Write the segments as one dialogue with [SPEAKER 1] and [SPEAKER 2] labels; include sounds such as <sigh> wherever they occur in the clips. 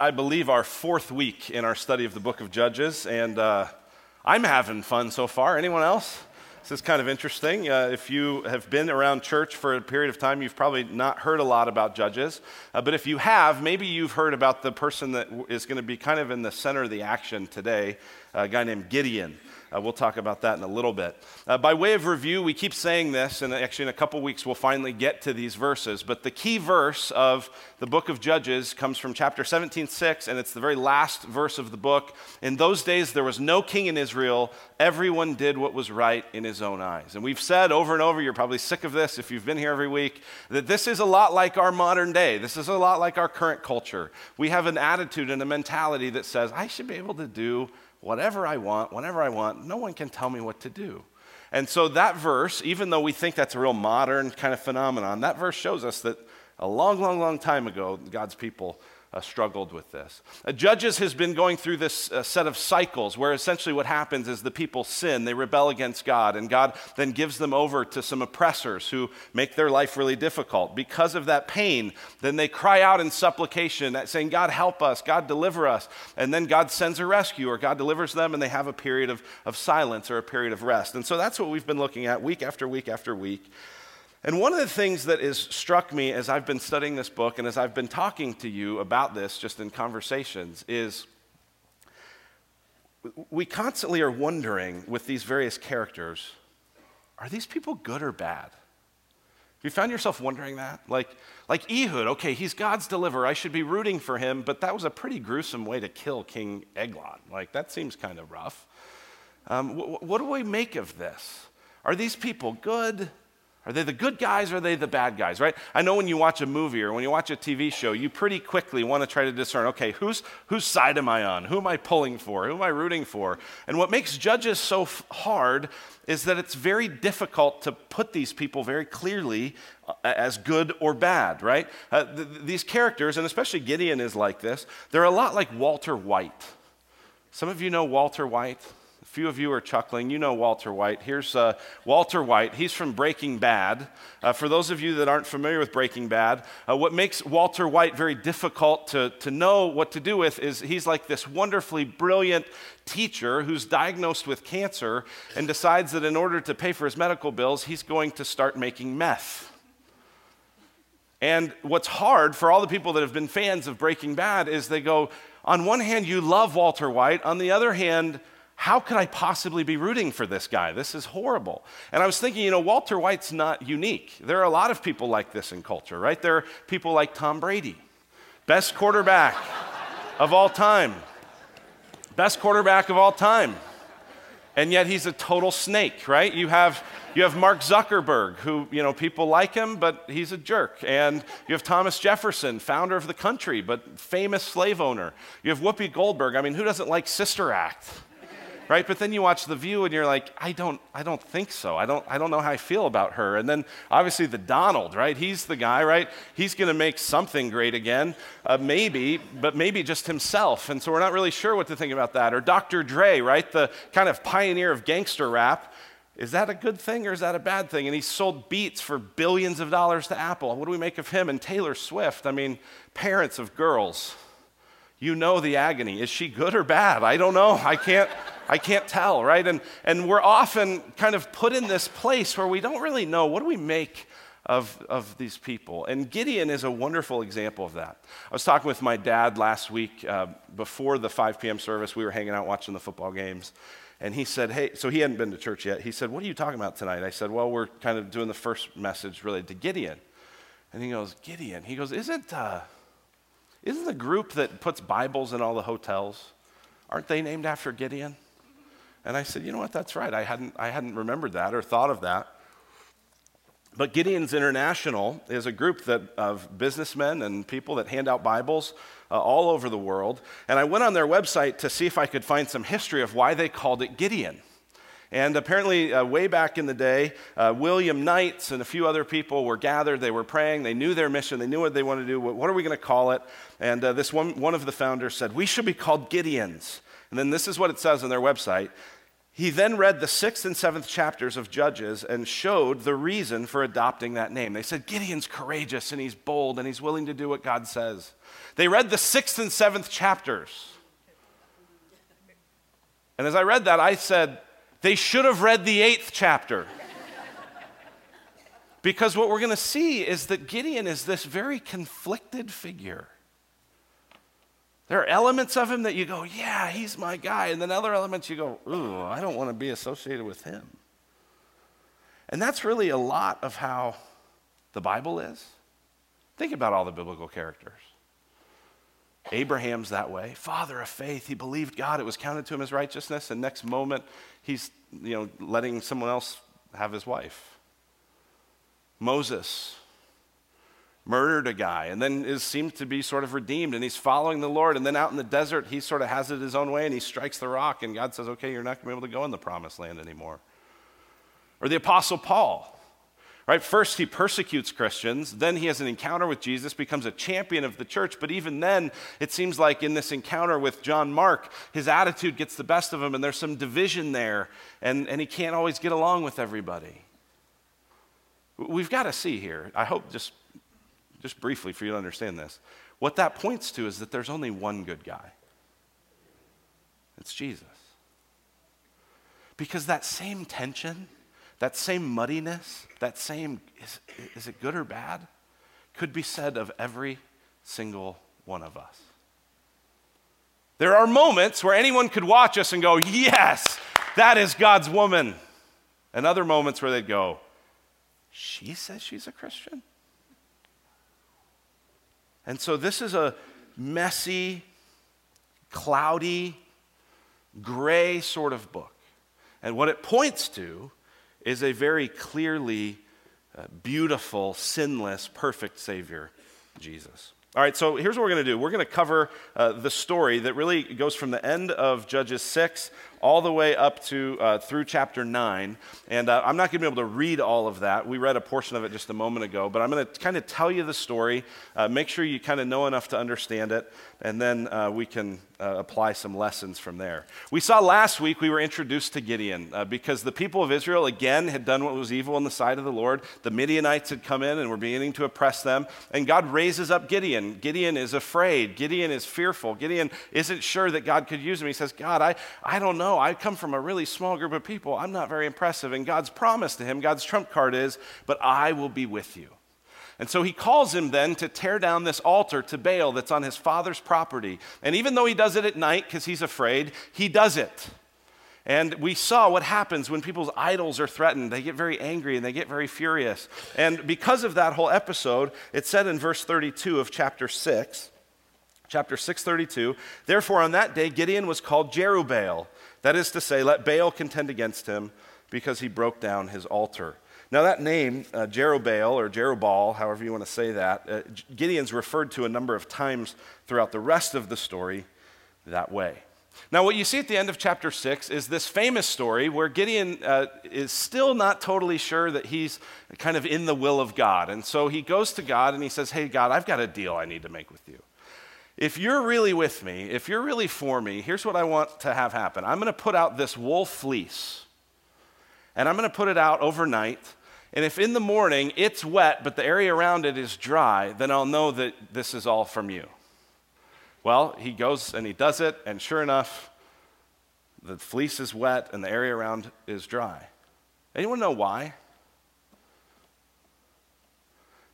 [SPEAKER 1] I believe, our fourth week in our study of the book of Judges, and uh, I'm having fun so far. Anyone else? This is kind of interesting. Uh, if you have been around church for a period of time, you've probably not heard a lot about Judges. Uh, but if you have, maybe you've heard about the person that is going to be kind of in the center of the action today, a guy named Gideon. Uh, we'll talk about that in a little bit. Uh, by way of review, we keep saying this, and actually in a couple weeks we'll finally get to these verses. But the key verse of the book of Judges comes from chapter 17, 6, and it's the very last verse of the book. In those days, there was no king in Israel. Everyone did what was right in his own eyes. And we've said over and over, you're probably sick of this if you've been here every week, that this is a lot like our modern day. This is a lot like our current culture. We have an attitude and a mentality that says, I should be able to do whatever I want, whenever I want. No one can tell me what to do. And so that verse, even though we think that's a real modern kind of phenomenon, that verse shows us that a long, long, long time ago, God's people uh, struggled with this. Uh, Judges has been going through this uh, set of cycles where essentially what happens is the people sin, they rebel against God, and God then gives them over to some oppressors who make their life really difficult. Because of that pain, then they cry out in supplication, saying, God, help us, God, deliver us. And then God sends a rescue, or God delivers them, and they have a period of, of silence or a period of rest. And so that's what we've been looking at week after week after week. And one of the things that has struck me as I've been studying this book and as I've been talking to you about this just in conversations is we constantly are wondering with these various characters are these people good or bad? Have you found yourself wondering that? Like, like Ehud, okay, he's God's deliverer. I should be rooting for him, but that was a pretty gruesome way to kill King Eglon. Like, that seems kind of rough. Um, wh- what do we make of this? Are these people good? Are they the good guys or are they the bad guys, right? I know when you watch a movie or when you watch a TV show, you pretty quickly want to try to discern okay, whose, whose side am I on? Who am I pulling for? Who am I rooting for? And what makes judges so f- hard is that it's very difficult to put these people very clearly uh, as good or bad, right? Uh, th- these characters, and especially Gideon is like this, they're a lot like Walter White. Some of you know Walter White few of you are chuckling. You know Walter White. Here's uh, Walter White. He's from Breaking Bad. Uh, for those of you that aren't familiar with Breaking Bad, uh, what makes Walter White very difficult to, to know what to do with is he's like this wonderfully brilliant teacher who's diagnosed with cancer and decides that in order to pay for his medical bills, he's going to start making meth. And what's hard for all the people that have been fans of Breaking Bad is they go, on one hand, you love Walter White. On the other hand, how could I possibly be rooting for this guy? This is horrible. And I was thinking, you know, Walter White's not unique. There are a lot of people like this in culture, right? There are people like Tom Brady, best quarterback <laughs> of all time, best quarterback of all time. And yet he's a total snake, right? You have, you have Mark Zuckerberg, who, you know, people like him, but he's a jerk. And you have Thomas Jefferson, founder of the country, but famous slave owner. You have Whoopi Goldberg. I mean, who doesn't like Sister Act? Right? But then you watch The View and you're like, I don't, I don't think so. I don't, I don't know how I feel about her. And then obviously the Donald, right? He's the guy, right? He's going to make something great again, uh, maybe, but maybe just himself. And so we're not really sure what to think about that. Or Dr. Dre, right? The kind of pioneer of gangster rap. Is that a good thing or is that a bad thing? And he sold beats for billions of dollars to Apple. What do we make of him? And Taylor Swift, I mean, parents of girls. You know the agony. Is she good or bad? I don't know. I can't. I can't tell, right? And, and we're often kind of put in this place where we don't really know what do we make of, of these people. And Gideon is a wonderful example of that. I was talking with my dad last week uh, before the 5 p.m. service. We were hanging out watching the football games. And he said, Hey, so he hadn't been to church yet. He said, What are you talking about tonight? I said, Well, we're kind of doing the first message related to Gideon. And he goes, Gideon. He goes, Isn't, uh, isn't the group that puts Bibles in all the hotels, aren't they named after Gideon? And I said, you know what, that's right. I hadn't, I hadn't remembered that or thought of that. But Gideon's International is a group that, of businessmen and people that hand out Bibles uh, all over the world. And I went on their website to see if I could find some history of why they called it Gideon. And apparently, uh, way back in the day, uh, William Knights and a few other people were gathered. They were praying. They knew their mission. They knew what they wanted to do. What, are we going to call it? And uh, this one, one of the founders said, We should be called Gideons. And then this is what it says on their website He then read the sixth and seventh chapters of Judges and showed the reason for adopting that name. They said, Gideon's courageous and he's bold and he's willing to do what God says. They read the sixth and seventh chapters. And as I read that, I said, they should have read the eighth chapter. because what we're going to see is that Gideon is this very conflicted figure. There are elements of him that you go, yeah, he's my guy. And then other elements you go, ooh, I don't want to be associated with him. And that's really a lot of how the Bible is. Think about all the biblical characters. Abraham's that way, father of faith. He believed God, it was counted to him as righteousness, and next moment he's you know letting someone else have his wife. Moses, murdered a guy and then is seems to be sort of redeemed and he's following the Lord. And then out in the desert, he sort of has it his own way and he strikes the rock and God says, okay, you're not going to be able to go in the promised land anymore. Or the Apostle Paul. Right? First, he persecutes Christians. Then he has an encounter with Jesus, becomes a champion of the church. But even then, it seems like in this encounter with John Mark, his attitude gets the best of him, and there's some division there, and, and he can't always get along with everybody. We've got to see here. I hope just just briefly for you to understand this. What that points to is that there's only one good guy it's Jesus. Because that same tension, that same muddiness, that same, is, is it good or bad, could be said of every single one of us. There are moments where anyone could watch us and go, Yes, that is God's woman. And other moments where they'd go, She says she's a Christian? And so this is a messy, cloudy, gray sort of book. And what it points to is a very clearly uh, beautiful, sinless, perfect Savior, Jesus. All right, so here's what we're going to do. We're going to cover uh, the story that really goes from the end of Judges 6 all the way up to uh, through chapter 9. And uh, I'm not going to be able to read all of that. We read a portion of it just a moment ago, but I'm going to kind of tell you the story, uh, make sure you kind of know enough to understand it, and then uh, we can uh, apply some lessons from there. We saw last week we were introduced to Gideon uh, because the people of Israel again had done what was evil in the sight of the Lord. The Midianites had come in and were beginning to oppress them, and God raises up Gideon. Gideon is afraid, Gideon is fearful, Gideon isn't sure that God could use him. He says, God, I, I don't know know, I come from a really small group of people. I'm not very impressive. And God's promise to him, God's trump card is, but I will be with you. And so he calls him then to tear down this altar to Baal that's on his father's property. And even though he does it at night because he's afraid, he does it. And we saw what happens when people's idols are threatened. They get very angry and they get very furious. And because of that whole episode, it said in verse 32 of chapter 6, chapter 632, therefore on that day Gideon was called Jerubbaal that is to say, let Baal contend against him because he broke down his altar. Now, that name, uh, Jerubbaal or Jerubbaal, however you want to say that, uh, Gideon's referred to a number of times throughout the rest of the story that way. Now, what you see at the end of chapter 6 is this famous story where Gideon uh, is still not totally sure that he's kind of in the will of God. And so he goes to God and he says, Hey, God, I've got a deal I need to make with you if you're really with me, if you're really for me, here's what I want to have happen. I'm going to put out this wool fleece, and I'm going to put it out overnight. And if in the morning it's wet, but the area around it is dry, then I'll know that this is all from you. Well, he goes and he does it, and sure enough, the fleece is wet and the area around is dry. Anyone know why?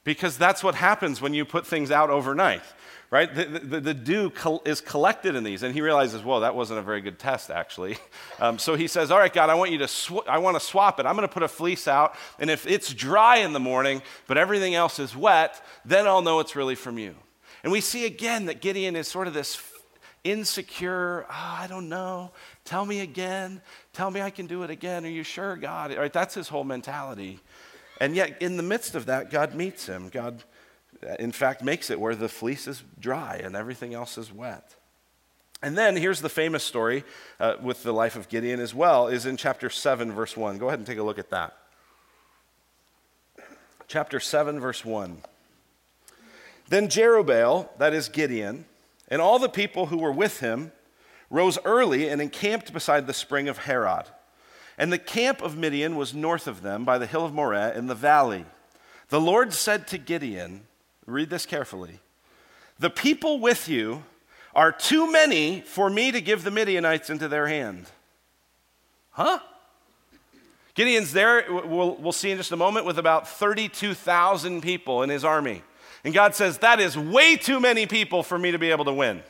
[SPEAKER 1] Because that's what happens when you put things out overnight right? The, the, the dew col- is collected in these. And he realizes, whoa, that wasn't a very good test, actually. <laughs> Um, so he says, all right, God, I want you to, sw- I want to swap it. I'm going to put a fleece out. And if it's dry in the morning, but everything else is wet, then I'll know it's really from you. And we see again that Gideon is sort of this insecure, oh, I don't know. Tell me again. Tell me I can do it again. Are you sure, God? All right, that's his whole mentality. And yet, in the midst of that, God meets him. God in fact, makes it where the fleece is dry and everything else is wet. And then here's the famous story uh, with the life of Gideon as well, is in chapter 7, verse 1. Go ahead and take a look at that. Chapter 7, verse 1. Then Jerubbaal, that is Gideon, and all the people who were with him rose early and encamped beside the spring of Harod. And the camp of Midian was north of them by the hill of Moreh in the valley. The Lord said to Gideon, read this carefully, the people with you are too many for me to give the Midianites into their hand. Huh? Gideon's there, we'll, we'll see in just a moment, with about 32,000 people in his army. And God says, That is way too many people for me to be able to win.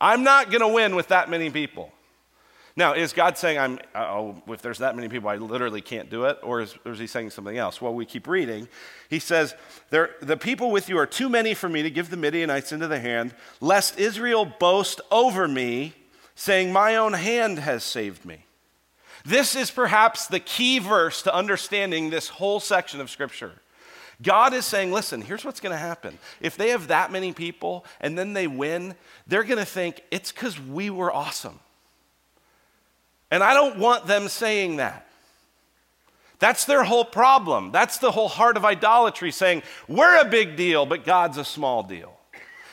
[SPEAKER 1] I'm not going to win with that many people. Now, is God saying, I'm, oh, if there's that many people, I literally can't do it? Or is, or is he saying something else? Well, we keep reading. He says, The people with you are too many for me to give the Midianites into the hand, lest Israel boast over me, saying, My own hand has saved me. This is perhaps the key verse to understanding this whole section of Scripture. God is saying, listen, here's what's going to happen. If they have that many people and then they win, they're going to think it's because we were awesome. And I don't want them saying that. That's their whole problem. That's the whole heart of idolatry, saying, we're a big deal, but God's a small deal.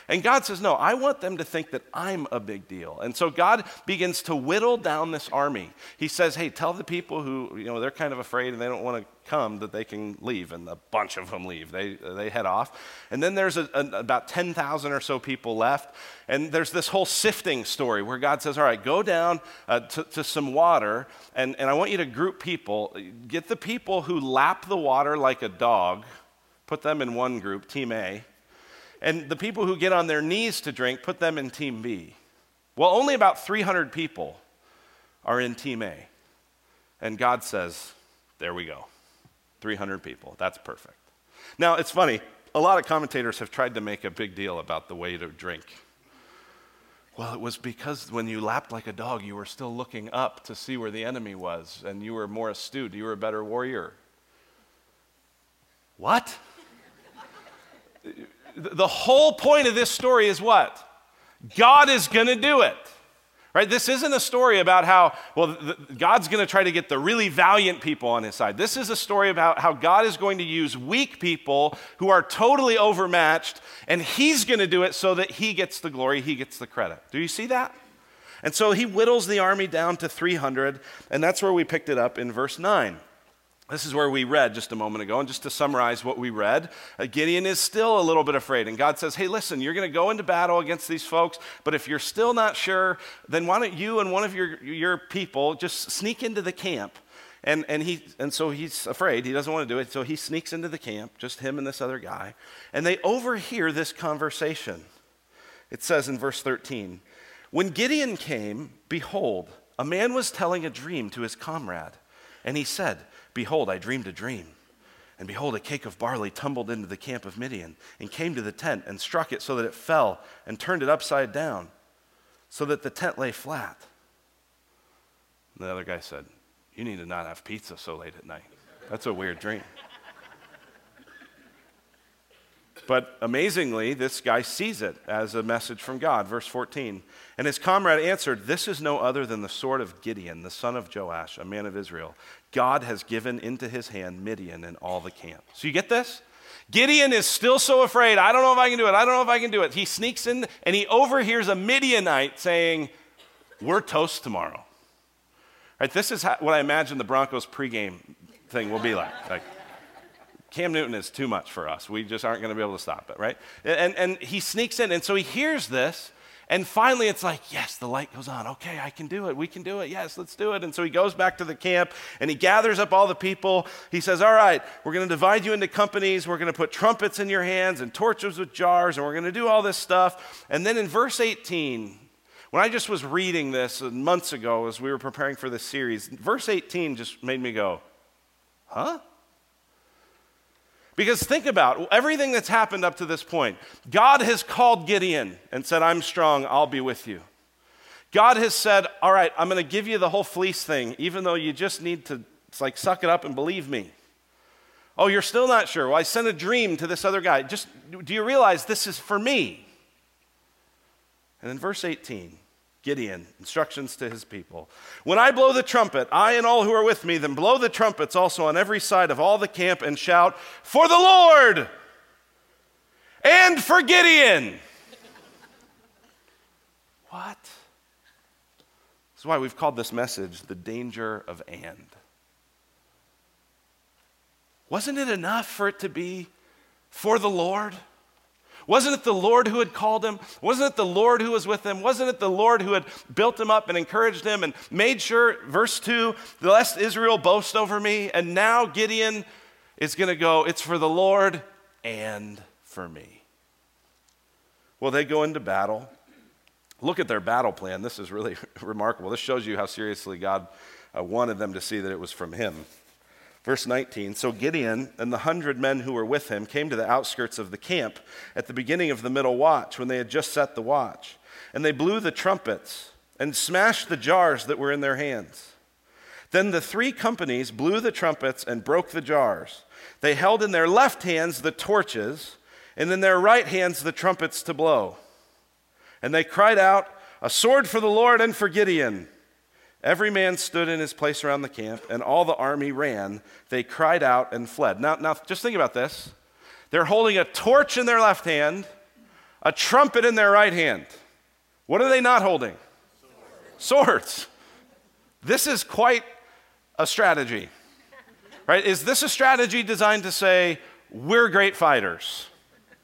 [SPEAKER 1] And God says, No, I want them to think that I'm a big deal. And so God begins to whittle down this army. He says, Hey, tell the people who, you know, they're kind of afraid and they don't want to come that they can leave. And a bunch of them leave. They, they head off. And then there's a, a, about 10,000 or so people left. And there's this whole sifting story where God says, All right, go down uh, to, to some water, and, and I want you to group people. Get the people who lap the water like a dog, put them in one group, team A and the people who get on their knees to drink, put them in Team B. Well, only about 300 people are in Team A. And God says, there we go 300 people. That's perfect. Now, it's funny. A lot of commentators have tried to make a big deal about the way to drink. Well, it was because when you lapped like a dog, you were still looking up to see where the enemy was, and you were more astute. You were a better warrior. What? The whole point of this story is what? God is going to do it. Right? This isn't a story about how, well, the, God's going to try to get the really valiant people on his side. This is a story about how God is going to use weak people who are totally overmatched, and he's going to do it so that he gets the glory, he gets the credit. Do you see that? And so he whittles the army down to 300, and that's where we picked it up in verse 9. This is where we read just a moment ago. And just to summarize what we read, uh, Gideon is still a little bit afraid. And God says, Hey, listen, you're going to go into battle against these folks, but if you're still not sure, then why don't you and one of your, your people just sneak into the camp? And, and, he, and so he's afraid. He doesn't want to do it. So he sneaks into the camp, just him and this other guy. And they overhear this conversation. It says in verse 13 When Gideon came, behold, a man was telling a dream to his comrade. And he said, Behold, I dreamed a dream. And behold, a cake of barley tumbled into the camp of Midian and came to the tent and struck it so that it fell and turned it upside down so that the tent lay flat. And the other guy said, You need to not have pizza so late at night. That's a weird dream. But amazingly, this guy sees it as a message from God. Verse 14. And his comrade answered, This is no other than the sword of Gideon, the son of Joash, a man of Israel. God has given into his hand Midian and all the camp. So you get this? Gideon is still so afraid. I don't know if I can do it. I don't know if I can do it. He sneaks in and he overhears a Midianite saying, We're toast tomorrow. Right, this is how, what I imagine the Broncos pregame thing will be like. like Cam Newton is too much for us. We just aren't going to be able to stop it, right? And, and he sneaks in, and so he hears this, and finally it's like, yes, the light goes on. Okay, I can do it. We can do it. Yes, let's do it. And so he goes back to the camp, and he gathers up all the people. He says, All right, we're going to divide you into companies. We're going to put trumpets in your hands and torches with jars, and we're going to do all this stuff. And then in verse 18, when I just was reading this months ago as we were preparing for this series, verse 18 just made me go, Huh? Because think about everything that's happened up to this point. God has called Gideon and said, I'm strong, I'll be with you. God has said, All right, I'm going to give you the whole fleece thing, even though you just need to, like, suck it up and believe me. Oh, you're still not sure? Well, I sent a dream to this other guy. Just, do you realize this is for me? And then verse 18, Gideon, instructions to his people. When I blow the trumpet, I and all who are with me, then blow the trumpets also on every side of all the camp and shout, For the Lord and for Gideon. <laughs> what? This is why we've called this message the danger of and. Wasn't it enough for it to be for the Lord? Wasn't it the Lord who had called him? Wasn't it the Lord who was with him? Wasn't it the Lord who had built him up and encouraged him and made sure, verse 2, lest Israel boast over me? And now Gideon is going to go, it's for the Lord and for me. Well, they go into battle. Look at their battle plan. This is really <laughs> remarkable. This shows you how seriously God uh, wanted them to see that it was from him. Verse 19 So Gideon and the hundred men who were with him came to the outskirts of the camp at the beginning of the middle watch when they had just set the watch. And they blew the trumpets and smashed the jars that were in their hands. Then the three companies blew the trumpets and broke the jars. They held in their left hands the torches, and in their right hands the trumpets to blow. And they cried out, A sword for the Lord and for Gideon. Every man stood in his place around the camp, and all the army ran. They cried out and fled. Now, now just think about this. They're holding a torch in their left hand, a trumpet in their right hand. What are they not holding? Swords. Swords. This is quite a strategy, right? Is this a strategy designed to say, we're great fighters?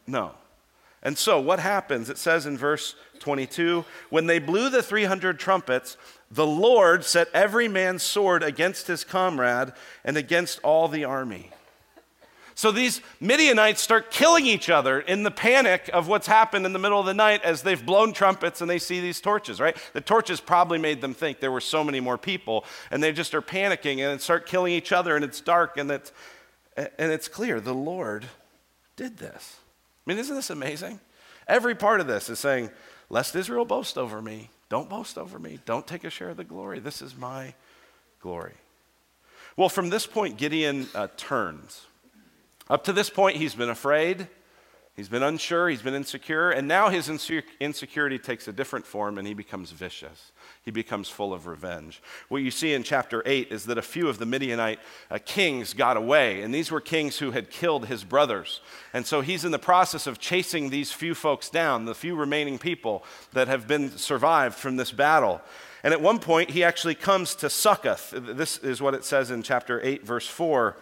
[SPEAKER 1] No. And so, what happens? It says in verse 22 when they blew the 300 trumpets, the Lord set every man's sword against his comrade and against all the army. So these Midianites start killing each other in the panic of what's happened in the middle of the night as they've blown trumpets and they see these torches, right? The torches probably made them think there were so many more people and they just are panicking and start killing each other and it's dark and it's, and it's clear the Lord did this. I mean, isn't this amazing? Every part of this is saying, Lest Israel boast over me. Don't boast over me. Don't take a share of the glory. This is my glory. Well, from this point, Gideon uh, turns. Up to this point, he's been afraid. He's been unsure, he's been insecure, and now his insecurity takes a different form and he becomes vicious. He becomes full of revenge. What you see in chapter 8 is that a few of the Midianite uh, kings got away, and these were kings who had killed his brothers. And so he's in the process of chasing these few folks down, the few remaining people that have been survived from this battle. And at one point, he actually comes to Succoth. This is what it says in chapter 8, verse 4.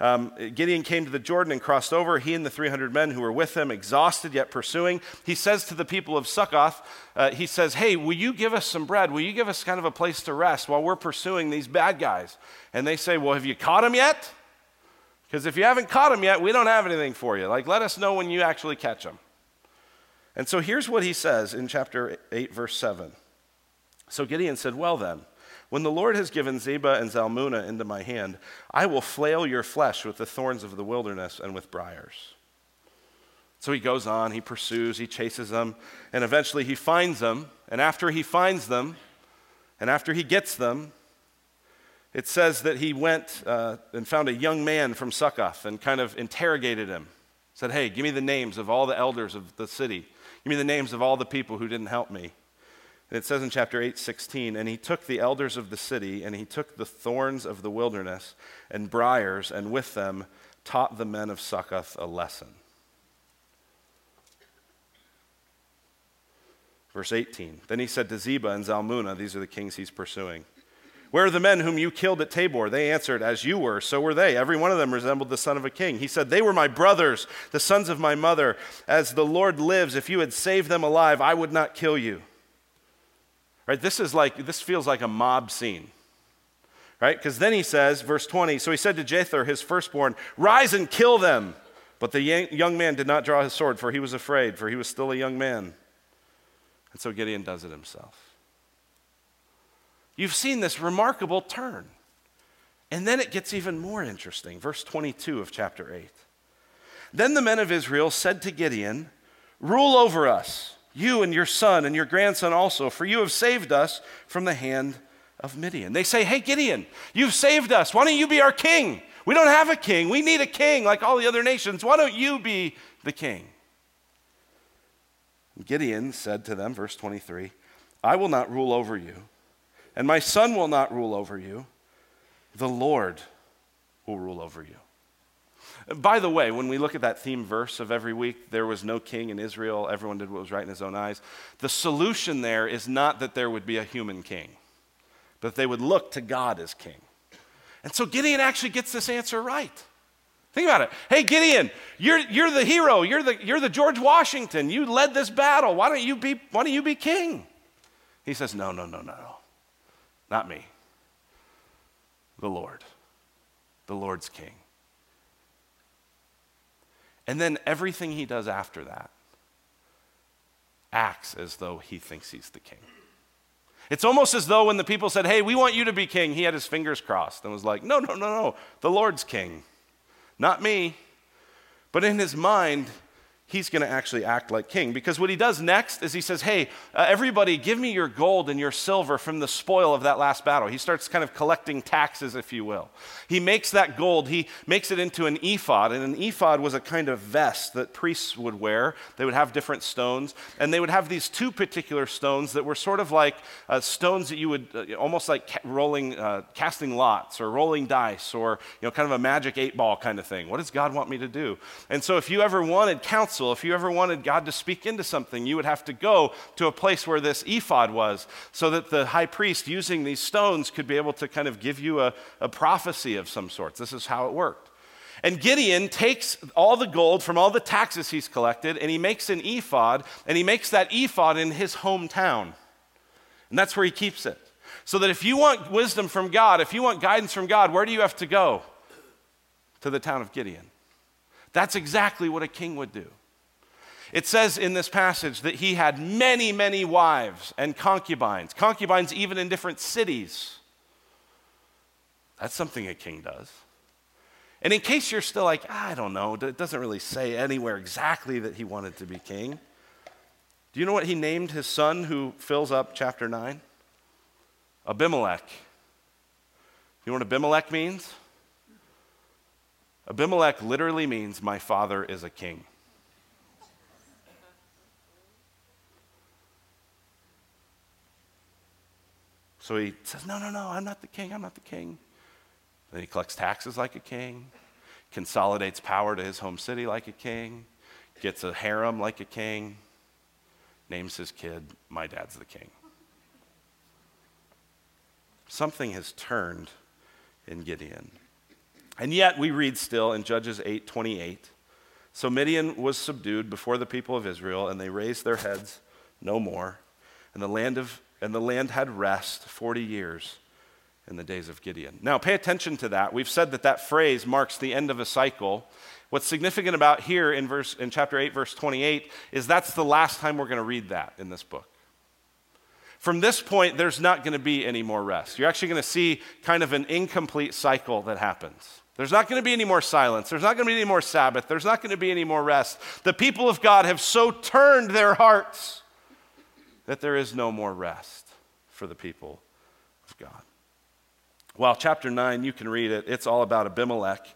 [SPEAKER 1] Um, Gideon came to the Jordan and crossed over, he and the 300 men who were with him, exhausted yet pursuing. He says to the people of Succoth, uh, he says, Hey, will you give us some bread? Will you give us kind of a place to rest while we're pursuing these bad guys? And they say, Well, have you caught them yet? Because if you haven't caught them yet, we don't have anything for you. Like, let us know when you actually catch them. And so here's what he says in chapter 8, verse 7. So Gideon said, Well, then, when the Lord has given Zebah and Zalmunna into my hand, I will flail your flesh with the thorns of the wilderness and with briars. So he goes on, he pursues, he chases them, and eventually he finds them. And after he finds them, and after he gets them, it says that he went uh, and found a young man from Succoth and kind of interrogated him. Said, Hey, give me the names of all the elders of the city. Give me the names of all the people who didn't help me. And it says in chapter 8, 16, and he took the elders of the city, and he took the thorns of the wilderness and briars, and with them taught the men of Succoth a lesson. Verse 18 Then he said to Zebah and Zalmunna, these are the kings he's pursuing, Where are the men whom you killed at Tabor? They answered, As you were, so were they. Every one of them resembled the son of a king. He said, They were my brothers, the sons of my mother. As the Lord lives, if you had saved them alive, I would not kill you. Right? This is like this feels like a mob scene. Right? Because then he says, verse 20, so he said to Jether, his firstborn, Rise and kill them. But the young man did not draw his sword, for he was afraid, for he was still a young man. And so Gideon does it himself. You've seen this remarkable turn. And then it gets even more interesting. Verse 22 of chapter 8. Then the men of Israel said to Gideon, Rule over us you and your son and your grandson also, for you have saved us from the hand of Midian. They say, Hey, Gideon, you've saved us. Why don't you be our king? We don't have a king. We need a king like all the other nations. Why don't you be the king? Gideon said to them, verse 23, I will not rule over you, and my son will not rule over you. The Lord will rule over you. By the way, when we look at that theme verse of every week, there was no king in Israel, everyone did what was right in his own eyes. The solution there is not that there would be a human king. but they would look to God as king. And so Gideon actually gets this answer right. Think about it. Hey, Gideon, you're, you're the hero. You're the, you're the George Washington. You led this battle. Why don't, you be, why don't you be king? He says, No, no, no, no, no. Not me. The Lord. The Lord's king. And then everything he does after that acts as though he thinks he's the king. It's almost as though when the people said, Hey, we want you to be king, he had his fingers crossed and was like, No, no, no, no. The Lord's king. Not me. But in his mind, he's going to actually act like king. Because what he does next is he says, Hey, uh, everybody, give me your gold and your silver from the spoil of that last battle. He starts kind of collecting taxes, if you will. He makes that gold, he makes it into an ephod. And an ephod was a kind of vest that priests would wear. They would have different stones. And they would have these two particular stones that were sort of like uh, stones that you would uh, almost like ca- rolling, uh, casting lots or rolling dice or, you know, kind of a magic eight ball kind of thing. What does God want me to do? And so if you ever wanted counsel, If you ever wanted God to speak into something, you would have to go to a place where this ephod was so that the high priest, using these stones, could be able to kind of give you a, a prophecy of some sorts. This is how it worked. And Gideon takes all the gold from all the taxes he's collected and he makes an ephod, and he makes that ephod in his hometown. And that's where he keeps it. So that if you want wisdom from God, if you want guidance from God, where do you have to go? To the town of Gideon. That's exactly what a king would do. It says in this passage that he had many, many wives and concubines, concubines even in different cities. That's something a king does. And in case you're still like, I don't know, it doesn't really say anywhere exactly that he wanted to be king. Do you know what he named his son who fills up chapter 9? Abimelech. You know what Abimelech means? Abimelech literally means, My father is a king. So he says, No, no, no, I'm not the king, I'm not the king. Then he collects taxes like a king, consolidates power to his home city like a king, gets a harem like a king, names his kid, My dad's the king. Something has turned in Gideon. And yet we read still in Judges 8 28. So Midian was subdued before the people of Israel, and they raised their heads no more. And the land of and the land had rest 40 years in the days of Gideon. Now, pay attention to that. We've said that that phrase marks the end of a cycle. What's significant about here in, verse, in chapter 8, verse 28, is that's the last time we're going to read that in this book. From this point, there's not going to be any more rest. You're actually going to see kind of an incomplete cycle that happens. There's not going to be any more silence. There's not going to be any more Sabbath. There's not going to be any more rest. The people of God have so turned their hearts that there is no more rest for the people of God. Well, chapter 9, you can read it. It's all about Abimelech,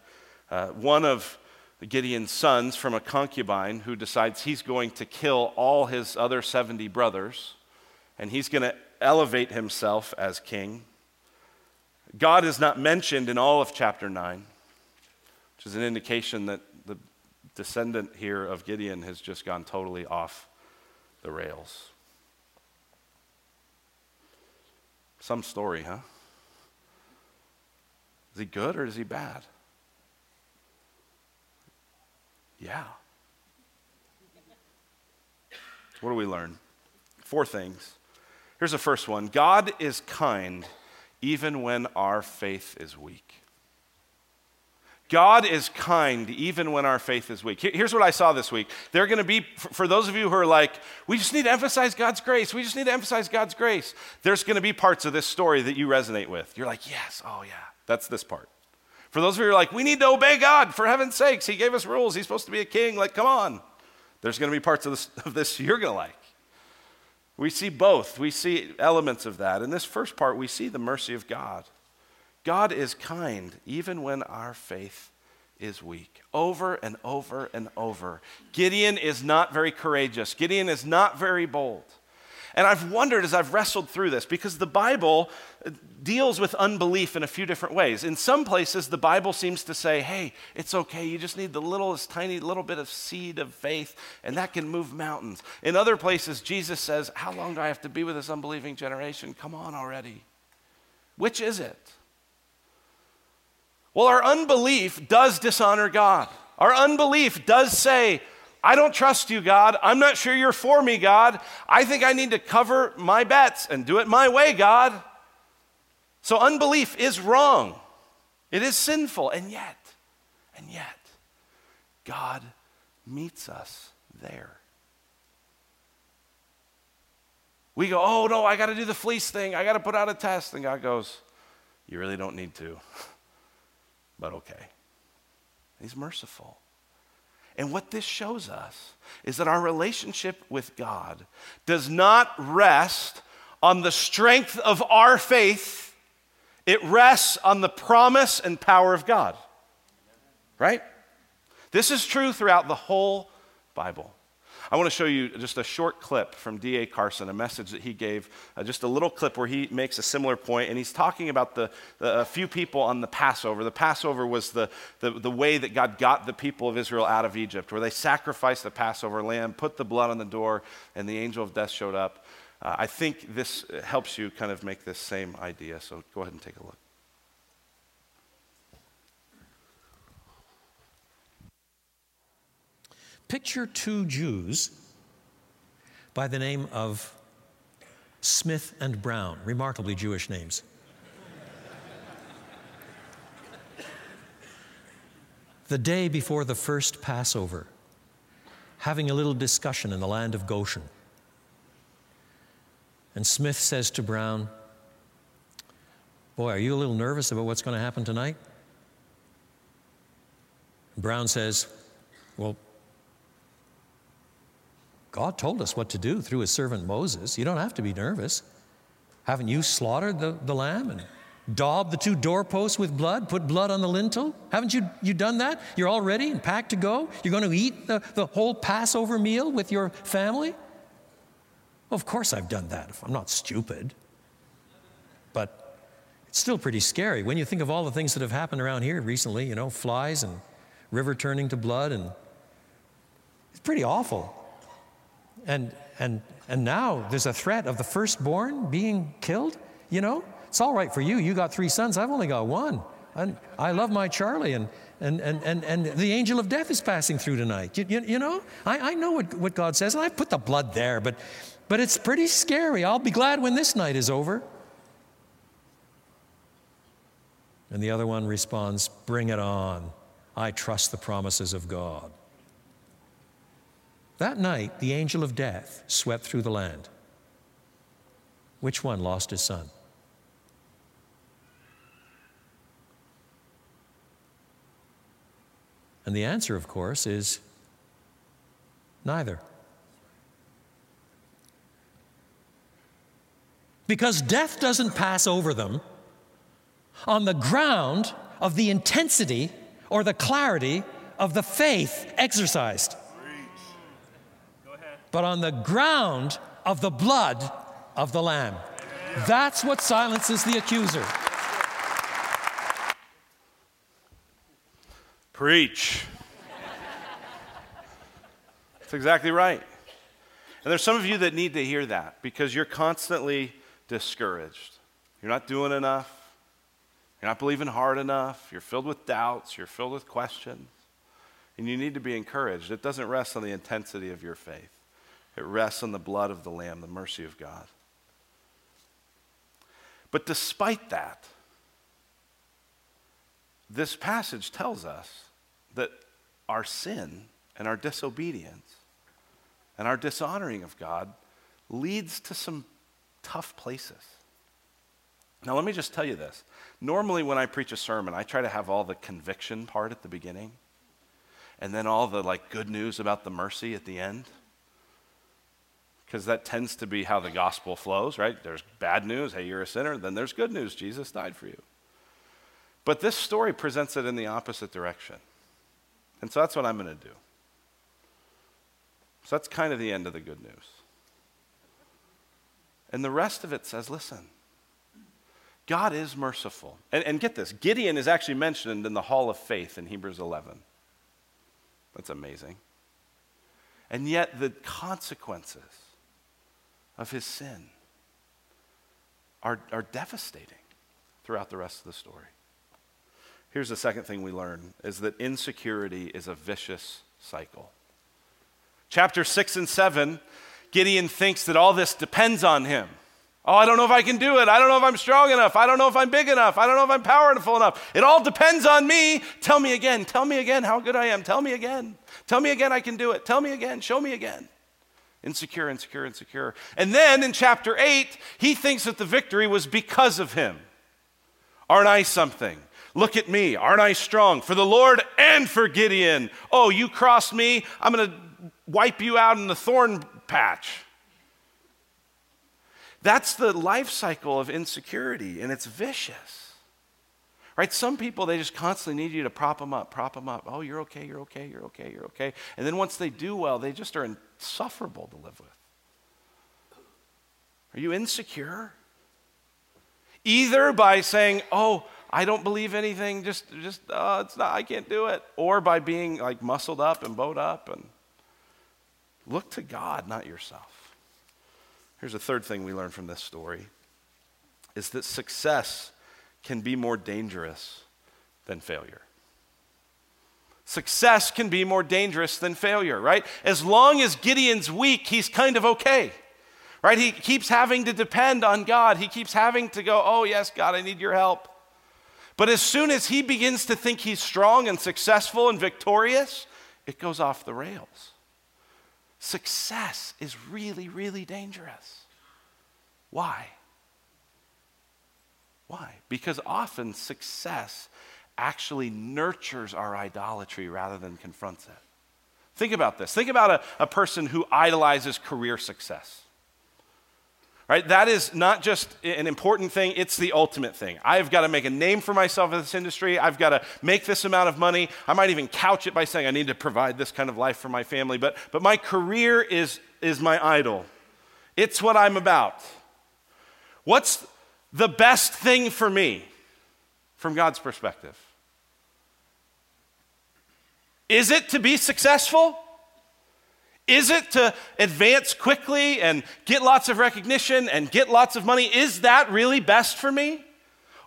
[SPEAKER 1] uh, one of Gideon's sons from a concubine who decides he's going to kill all his other 70 brothers and he's going to elevate himself as king. God is not mentioned in all of chapter 9, which is an indication that the descendant here of Gideon has just gone totally off the rails. Some story, huh? Is he good or is he bad? Yeah. What do we learn? Four things. Here's the first one God is kind even when our faith is weak. God is kind even when our faith is weak. Here's what I saw this week. There are going to be, for those of you who are like, we just need to emphasize God's grace. We just need to emphasize God's grace. There's going to be parts of this story that you resonate with. You're like, yes, oh yeah, that's this part. For those of you who are like, we need to obey God for heaven's sakes. He gave us rules. He's supposed to be a king. Like, come on. There's going to be parts of this, of this <laughs> you're going to like. We see both. We see elements of that. In this first part, we see the mercy of God. God is kind even when our faith is weak. Over and over and over. Gideon is not very courageous, Gideon is not very bold. And I've wondered as I've wrestled through this because the Bible deals with unbelief in a few different ways. In some places, the Bible seems to say, hey, it's okay. You just need the littlest tiny little bit of seed of faith, and that can move mountains. In other places, Jesus says, how long do I have to be with this unbelieving generation? Come on already. Which is it? Well, our unbelief does dishonor God. Our unbelief does say, I don't trust you, God. I'm not sure you're for me, God. I think I need to cover my bets and do it my way, God. So unbelief is wrong. It is sinful. And yet, and yet, God meets us there. We go, oh no, I got to do the fleece thing. I got to put out a test. And God goes, you really don't need to, <laughs> but okay. He's merciful. And what this shows us is that our relationship with God does not rest on the strength of our faith, it rests on the promise and power of God. Right? This is true throughout the whole Bible. I want to show you just a short clip from D.A. Carson, a message that he gave, uh, just a little clip where he makes a similar point, and he's talking about the, the, a few people on the Passover. The Passover was the, the, the way that God got the people of Israel out of Egypt, where they sacrificed the Passover lamb, put the blood on the door, and the angel of death showed up. Uh, I think this helps you kind of make this same idea, so go ahead and take a look.
[SPEAKER 2] Picture two Jews by the name of Smith and Brown, remarkably Jewish names. the day before the first Passover, having a little discussion in the land of Goshen. And Smith says to Brown, Boy, are you a little nervous about what's going to happen tonight? Brown says, Well, God told us what to do through his servant Moses. You don't have to be nervous. Haven't you slaughtered the, the lamb and daubed the two doorposts with blood, put blood on the lintel? Haven't you, you done that? You're all ready and packed to go? You're going to eat the, the whole Passover meal with your family? Well, of course I've done that. I'm not stupid. But it's still pretty scary when you think of all the things that have happened around here recently, you know, flies and river turning to blood, and it's pretty awful. And, and, and now there's a threat of the firstborn being killed. You know, it's all right for you. You got three sons. I've only got one. And I love my Charlie, and, and, and, and, and the angel of death is passing through tonight. You, you, you know, I, I know what, what God says, and I put the blood there, but, but it's pretty scary. I'll be glad when this night is over. And the other one responds, Bring it on. I trust the promises of God. That night, the angel of death swept through the land. Which one lost his son? And the answer, of course, is neither. Because death doesn't pass over them on the ground of the intensity or the clarity of the faith exercised but on the ground of the blood of the Lamb. That's what silences the accuser.
[SPEAKER 1] Preach. That's exactly right. And there's some of you that need to hear that because you're constantly discouraged. You're not doing enough. You're not believing hard enough. You're filled with doubts. You're filled with questions. And you need to be encouraged. It doesn't rest on the intensity of your faith. It rests on the blood of the Lamb, the mercy of God. But despite that, this passage tells us that our sin and our disobedience and our dishonoring of God leads to some tough places. Now, let me just tell you this. Normally, when I preach a sermon, I try to have all the conviction part at the beginning and then all the like good news about the mercy at the end because that tends to be how the gospel flows, right? There's bad news, hey, you're a sinner. Then there's good news, Jesus died for you. But this story presents it in the opposite direction. And so that's what I'm going to do. So that's kind of the end of the good news. And the rest of it says, listen, God is merciful. And, and, get this Gideon is actually mentioned in the hall of faith in Hebrews 11. That's amazing. And yet, the consequences of his sin are, are devastating. throughout the rest of the story. Here's the second thing we learn is that insecurity is a vicious cycle. Chapter 6 and 7, Gideon thinks that all this depends on him. Oh, I don't know if I can do it. I don't know if I'm strong enough. I don't know if I'm big enough. I don't know if I'm powerful enough. It all depends on me. Tell me again. Tell me again how good I am. Tell me again. Tell me again I can do it. Tell me again. Show me again. Insecure, insecure, insecure. And then in chapter 8, he thinks that the victory was because of him. Aren't I something? Look at me. Aren't I strong? For the Lord and for Gideon. Oh, you crossed me. I'm going to wipe you out in the thorn patch. That's the life cycle of insecurity, and it's vicious. Right? Some people, they just constantly need you to prop them up, prop them up. Oh, you're okay, you're okay, you're okay, you're okay. And then once they do well, they just are insufferable to live with. Are you insecure? Either by saying, oh, I don't believe anything, just, just, uh, it's not, I can't do it. Or by being like muscled up and bowed up and look to God, not yourself. Here's a third thing we learn from this story is that success can be more dangerous than failure. Success can be more dangerous than failure, right? As long as Gideon's weak, he's kind of okay. Right? He keeps having to depend on God. He keeps having to go, "Oh, yes, God, I need your help." But as soon as he begins to think he's strong and successful and victorious, it goes off the rails. Success is really, really dangerous. Why? Why? Because often success actually nurtures our idolatry rather than confronts it. Think about this. Think about a, a person who idolizes career success right? That is not just an important thing, it's the ultimate thing. I've got to make a name for myself in this industry. I've got to make this amount of money. I might even couch it by saying I need to provide this kind of life for my family, but, but my career is, is my idol. It's what I'm about. What's the best thing for me from God's perspective? Is it to be successful? Is it to advance quickly and get lots of recognition and get lots of money? Is that really best for me?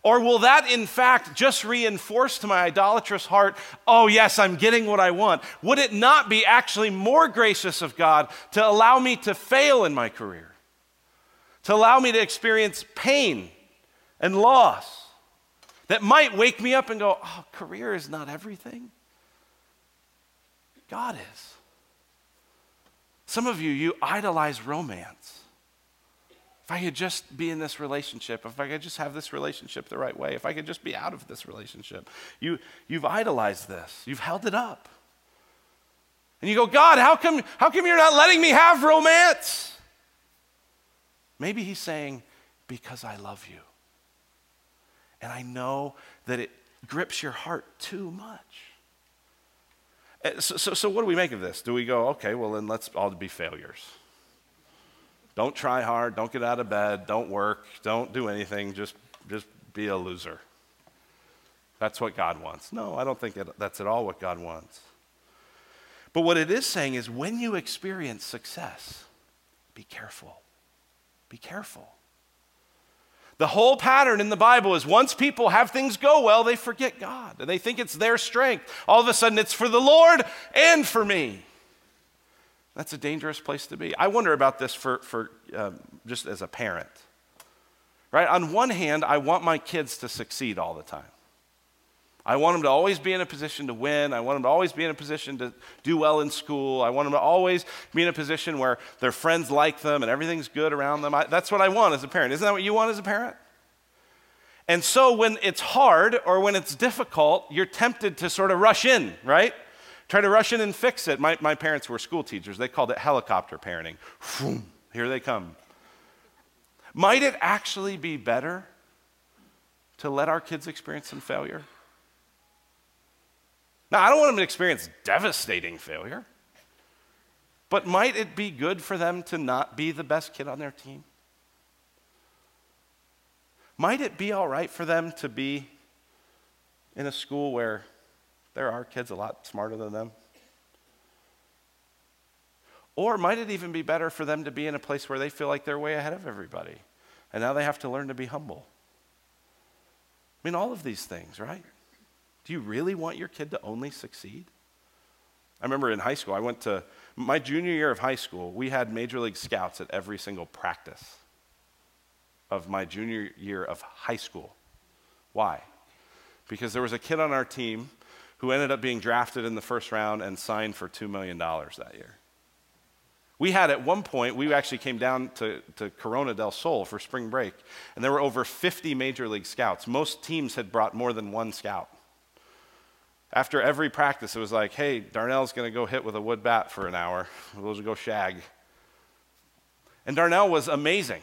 [SPEAKER 1] Or will that, in fact, just reinforce to my idolatrous heart, oh, yes, I'm getting what I want? Would it not be actually more gracious of God to allow me to fail in my career? To allow me to experience pain and loss that might wake me up and go, oh, career is not everything? God is. Some of you, you idolize romance. If I could just be in this relationship, if I could just have this relationship the right way, if I could just be out of this relationship, you, you've idolized this, you've held it up. And you go, God, how come, how come you're not letting me have romance? Maybe he's saying, because I love you. And I know that it grips your heart too much. Eh, so, so, so, what do we make of this? Do we go, okay, well, then let's all be failures? Don't try hard, don't get out of bed, don't work, don't do anything, just, just be a loser. That's what God wants. No, I don't think that's at all what God wants. But what it is saying is when you experience success, be careful. Be careful. The whole pattern in the Bible is once people have things go well, they forget God and they think it's their strength. All of a sudden, it's for the Lord and for me. That's a dangerous place to be. I wonder about this for, for um, just as a parent. Right? On one hand, I want my kids to succeed all the time. I want them to always be in a position to win. I want them to always be in a position to do well in school. I want them to always be in a position where their friends like them and everything's good around them. I, that's what I want as a parent. Isn't that what you want as a parent? And so when it's hard or when it's difficult, you're tempted to sort of rush in, right? Try to rush in and fix it. My, my parents were school teachers. They called it helicopter parenting. Here they come. Might it actually be better to let our kids experience some failure? Now, I don't want them to experience devastating failure, but might it be good for them to not be the best kid on their team? Might it be all right for them to be in a school where there are kids a lot smarter than them? Or might it even be better for them to be in a place where they feel like they're way ahead of everybody and now they have to learn to be humble? I mean, all of these things, right? Do you really want your kid to only succeed? I remember in high school, I went to my junior year of high school, we had Major League Scouts at every single practice of my junior year of high school. Why? Because there was a kid on our team who ended up being drafted in the first round and signed for $2 million that year. We had at one point, we actually came down to, to Corona del Sol for spring break, and there were over 50 major league scouts. Most teams had brought more than one scout. After every practice, it was like, hey, Darnell's going to go hit with a wood bat for an hour. <laughs> We'll just go shag. And Darnell was amazing.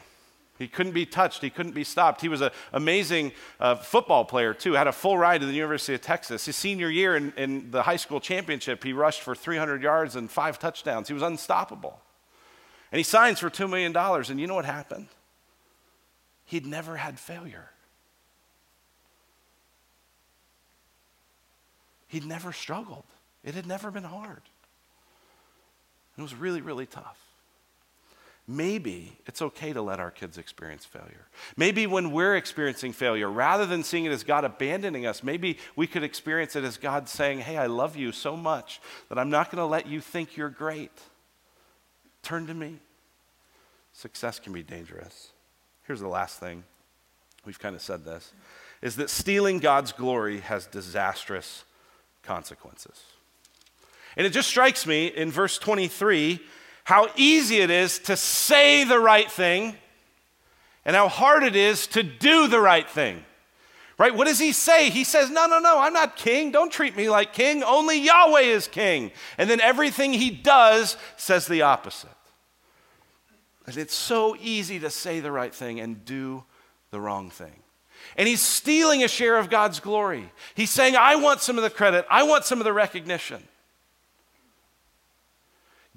[SPEAKER 1] He couldn't be touched. He couldn't be stopped. He was an amazing uh, football player, too. Had a full ride to the University of Texas. His senior year in, in the high school championship, he rushed for 300 yards and five touchdowns. He was unstoppable. And he signs for $2 million. And you know what happened? He'd never had failure. He'd never struggled. It had never been hard. It was really, really tough. Maybe it's okay to let our kids experience failure. Maybe when we're experiencing failure, rather than seeing it as God abandoning us, maybe we could experience it as God saying, Hey, I love you so much that I'm not going to let you think you're great. Turn to me. Success can be dangerous. Here's the last thing. We've kind of said this is that stealing God's glory has disastrous consequences. And it just strikes me in verse 23 how easy it is to say the right thing and how hard it is to do the right thing. Right? What does he say? He says, No, no, no, I'm not king. Don't treat me like king. Only Yahweh is king. And then everything he does says the opposite. And it's so easy to say the right thing and do the wrong thing. And he's stealing a share of God's glory. He's saying, I want some of the credit, I want some of the recognition.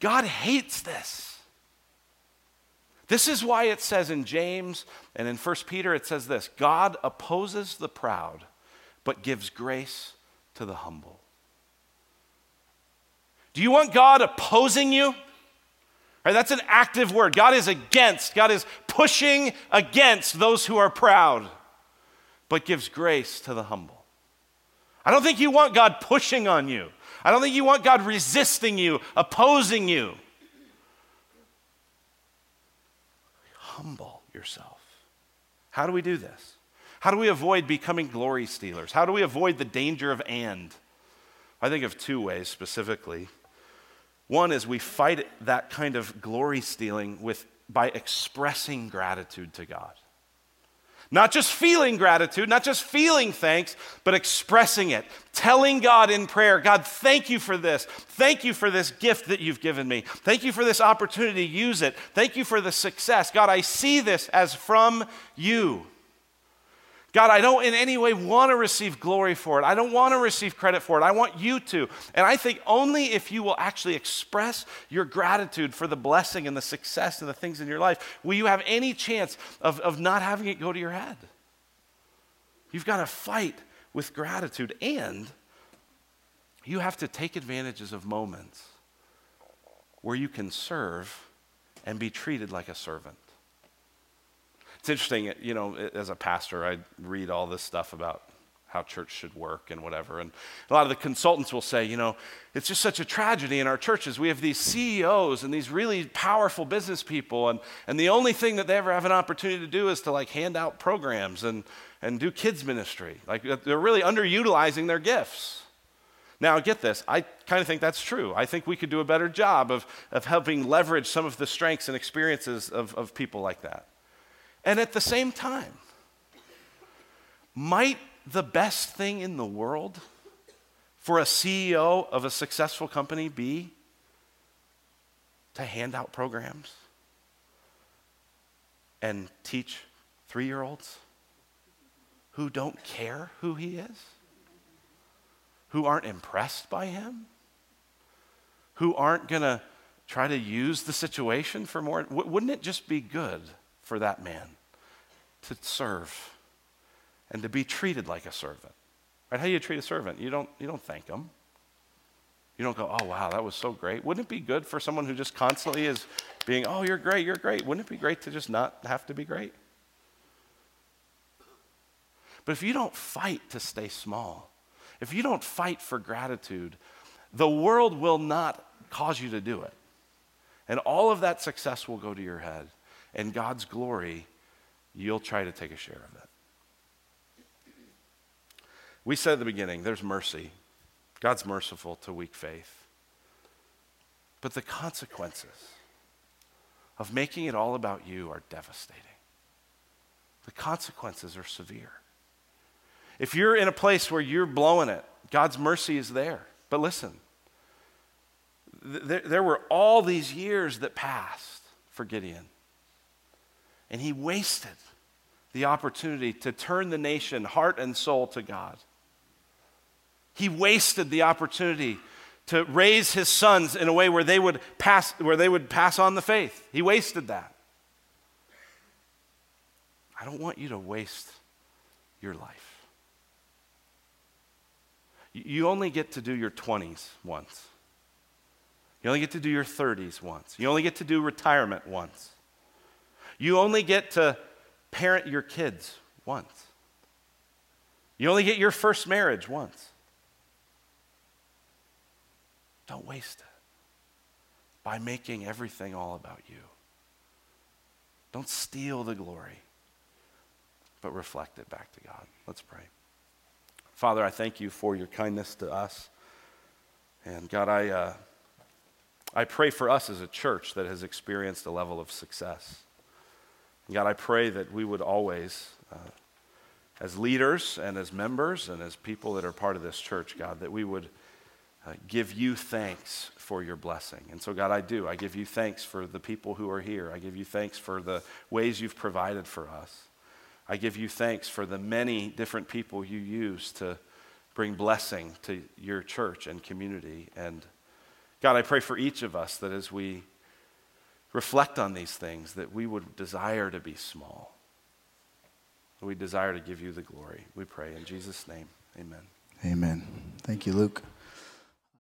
[SPEAKER 1] God hates this. This is why it says in James and in 1 Peter, it says this God opposes the proud, but gives grace to the humble. Do you want God opposing you? Right, that's an active word. God is against, God is pushing against those who are proud, but gives grace to the humble. I don't think you want God pushing on you. I don't think you want God resisting you, opposing you. Humble yourself. How do we do this? How do we avoid becoming glory stealers? How do we avoid the danger of and? I think of two ways specifically. One is we fight that kind of glory stealing with, by expressing gratitude to God. Not just feeling gratitude, not just feeling thanks, but expressing it. Telling God in prayer, God, thank you for this. Thank you for this gift that you've given me. Thank you for this opportunity to use it. Thank you for the success. God, I see this as from you. God, I don't in any way want to receive glory for it. I don't want to receive credit for it. I want you to. And I think only if you will actually express your gratitude for the blessing and the success and the things in your life will you have any chance of, of not having it go to your head. You've got to fight with gratitude, and you have to take advantages of moments where you can serve and be treated like a servant. It's interesting, you know, as a pastor, I read all this stuff about how church should work and whatever. And a lot of the consultants will say, you know, it's just such a tragedy in our churches. We have these CEOs and these really powerful business people, and, and the only thing that they ever have an opportunity to do is to like hand out programs and, and do kids' ministry. Like they're really underutilizing their gifts. Now, get this, I kind of think that's true. I think we could do a better job of, of helping leverage some of the strengths and experiences of, of people like that. And at the same time, might the best thing in the world for a CEO of a successful company be to hand out programs and teach three year olds who don't care who he is, who aren't impressed by him, who aren't going to try to use the situation for more? Wouldn't it just be good for that man to serve and to be treated like a servant. Right? How do you treat a servant? You don't, you don't thank them. You don't go, oh, wow, that was so great. Wouldn't it be good for someone who just constantly is being, oh, you're great, you're great? Wouldn't it be great to just not have to be great? But if you don't fight to stay small, if you don't fight for gratitude, the world will not cause you to do it. And all of that success will go to your head. And God's glory, you'll try to take a share of it. We said at the beginning, there's mercy. God's merciful to weak faith. But the consequences of making it all about you are devastating. The consequences are severe. If you're in a place where you're blowing it, God's mercy is there. But listen, there, there were all these years that passed for Gideon. And he wasted the opportunity to turn the nation heart and soul to God. He wasted the opportunity to raise his sons in a way where they would pass, where they would pass on the faith. He wasted that. I don't want you to waste your life. You only get to do your 20s once. You only get to do your 30s once. You only get to do retirement once. You only get to parent your kids once. You only get your first marriage once. Don't waste it by making everything all about you. Don't steal the glory, but reflect it back to God. Let's pray. Father, I thank you for your kindness to us. And God, I. Uh, I pray for us as a church that has experienced a level of success. God, I pray that we would always, uh, as leaders and as members and as people that are part of this church, God, that we would uh, give you thanks for your blessing. And so, God, I do. I give you thanks for the people who are here. I give you thanks for the ways you've provided for us. I give you thanks for the many different people you use to bring blessing to your church and community. And God, I pray for each of us that as we reflect on these things, that we would desire to be small. We desire to give you the glory. We pray in Jesus' name. Amen.
[SPEAKER 3] Amen. Thank you, Luke.